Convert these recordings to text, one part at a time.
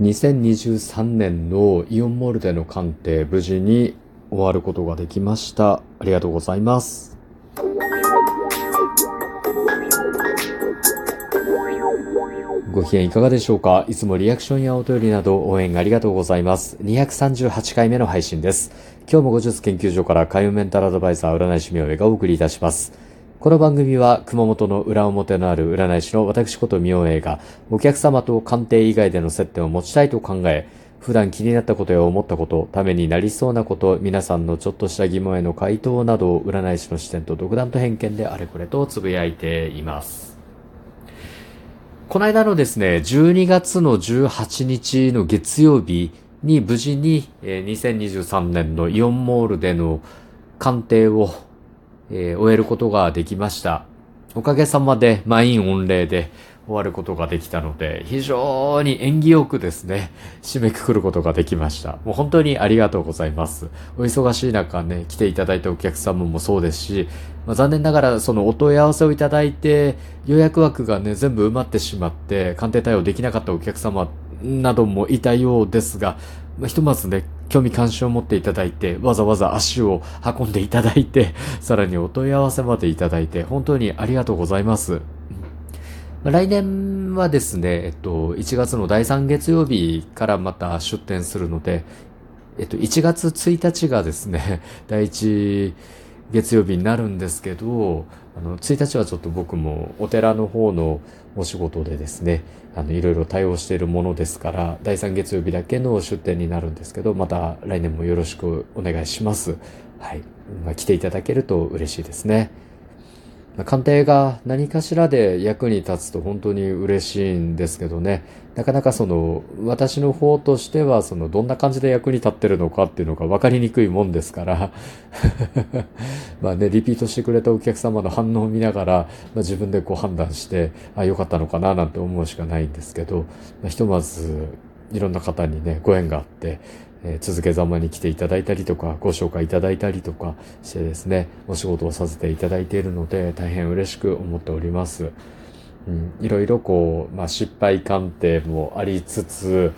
2023年のイオンモールでの鑑定無事に終わることができました。ありがとうございます。ご機嫌いかがでしょうか？いつもリアクションやお便りなど応援ありがとうございます。238回目の配信です。今日も後日研究所から海運メンタルアドバイザー占い師名上がお送りいたします。この番組は熊本の裏表のある占い師の私こと明英がお客様と鑑定以外での接点を持ちたいと考え、普段気になったことや思ったこと、ためになりそうなこと、皆さんのちょっとした疑問への回答などを占い師の視点と独断と偏見であれこれとつぶやいています。この間のですね、12月の18日の月曜日に無事に、2023年のイオンモールでの鑑定を、え終えることができました。おかげさまで満員御礼で終わることができたので、非常に縁起よくですね、締めくくることができました。もう本当にありがとうございます。お忙しい中ね、来ていただいたお客様もそうですし、まあ、残念ながらそのお問い合わせをいただいて、予約枠がね、全部埋まってしまって、鑑定対応できなかったお客様などもいたようですが、まあ、ひとまずね、興味関心を持っていただいて、わざわざ足を運んでいただいて、さらにお問い合わせまでいただいて、本当にありがとうございます。来年はですね、えっと、1月の第3月曜日からまた出展するので、えっと、1月1日がですね、第1月曜日になるんですけど、あの、1日はちょっと僕もお寺の方のお仕事でですね、あの、いろいろ対応しているものですから、第3月曜日だけの出店になるんですけど、また来年もよろしくお願いします。はい。まあ、来ていただけると嬉しいですね。鑑定が何かしらで役に立つと本当に嬉しいんですけどね、なかなかその、私の方としては、その、どんな感じで役に立ってるのかっていうのが分かりにくいもんですから。まあね、リピートしてくれたお客様の反応を見ながら、まあ、自分でこう判断して、あ、良かったのかななんて思うしかないんですけど、まあ、ひとまず、いろんな方にね、ご縁があって、え、続けざまに来ていただいたりとか、ご紹介いただいたりとかしてですね、お仕事をさせていただいているので、大変嬉しく思っております。うん、いろいろこう、まあ、失敗鑑定もありつつ、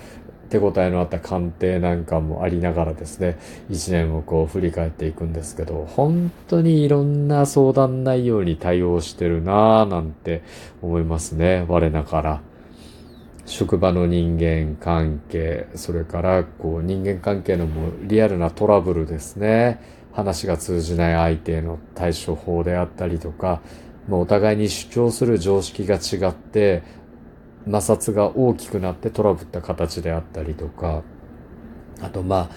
手応えのあった鑑定なんかもありながらですね、一年をこう振り返っていくんですけど、本当にいろんな相談内容に対応してるなぁなんて思いますね、我ながら。職場の人間関係、それからこう人間関係のもリアルなトラブルですね。話が通じない相手への対処法であったりとか、お互いに主張する常識が違って、摩擦が大きくなってトラブった形であったりとか、あとま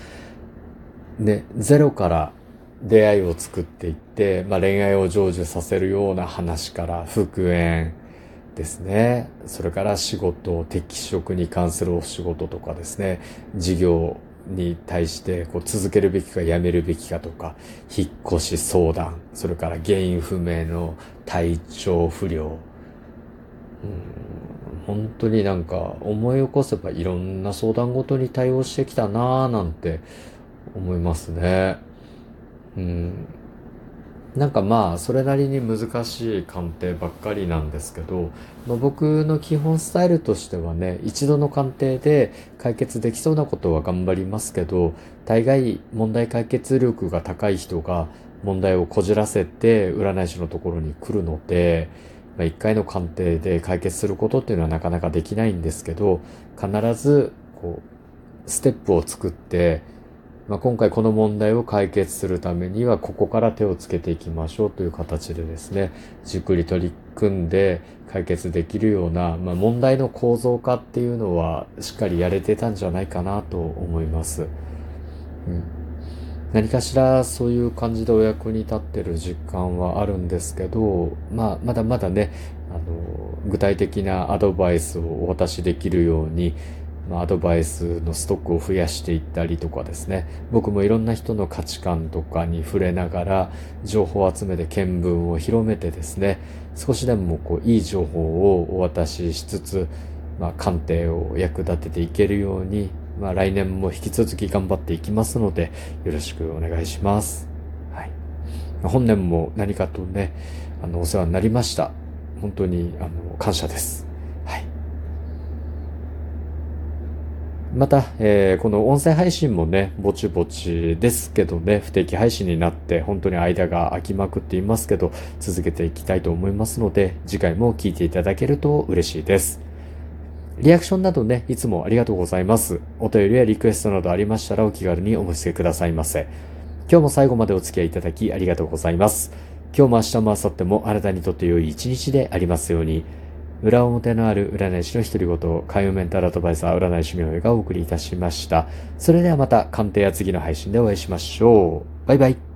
あ、ね、ゼロから出会いを作っていって、まあ恋愛を成就させるような話から復縁、ですね。それから仕事、適職に関するお仕事とかですね、事業に対してこう続けるべきかやめるべきかとか、引っ越し相談、それから原因不明の体調不良、うん、本当になんか思い起こせばいろんな相談ごとに対応してきたなぁなんて思いますね。うんなんかまあそれなりに難しい鑑定ばっかりなんですけど、まあ、僕の基本スタイルとしてはね一度の鑑定で解決できそうなことは頑張りますけど大概問題解決力が高い人が問題をこじらせて占い師のところに来るので、まあ、1回の鑑定で解決することっていうのはなかなかできないんですけど必ずこうステップを作ってまあ、今回この問題を解決するためにはここから手をつけていきましょうという形でですね、じっくり取り組んで解決できるような、まあ、問題の構造化っていうのはしっかりやれてたんじゃないかなと思います。うん、何かしらそういう感じでお役に立ってる実感はあるんですけど、まあ、まだまだね、あの、具体的なアドバイスをお渡しできるように、アドバイスのストックを増やしていったりとかですね僕もいろんな人の価値観とかに触れながら情報を集めて見聞を広めてですね少しでもこういい情報をお渡ししつつ、まあ、鑑定を役立てていけるように、まあ、来年も引き続き頑張っていきますのでよろしくお願いします。はい、本年も何かとねあのお世話になりました。本当にあの感謝です。また、えー、この音声配信もね、ぼちぼちですけどね、不定期配信になって本当に間が空きまくっていますけど、続けていきたいと思いますので、次回も聞いていただけると嬉しいです。リアクションなどね、いつもありがとうございます。お便りやリクエストなどありましたらお気軽にお申し付けくださいませ。今日も最後までお付き合いいただきありがとうございます。今日も明日も明後日もあなたにとって良い一日でありますように。裏表のある占い師の独り言、海運メンタルアドバイザー占い師名がお送りいたしました。それではまた鑑定や次の配信でお会いしましょう。バイバイ。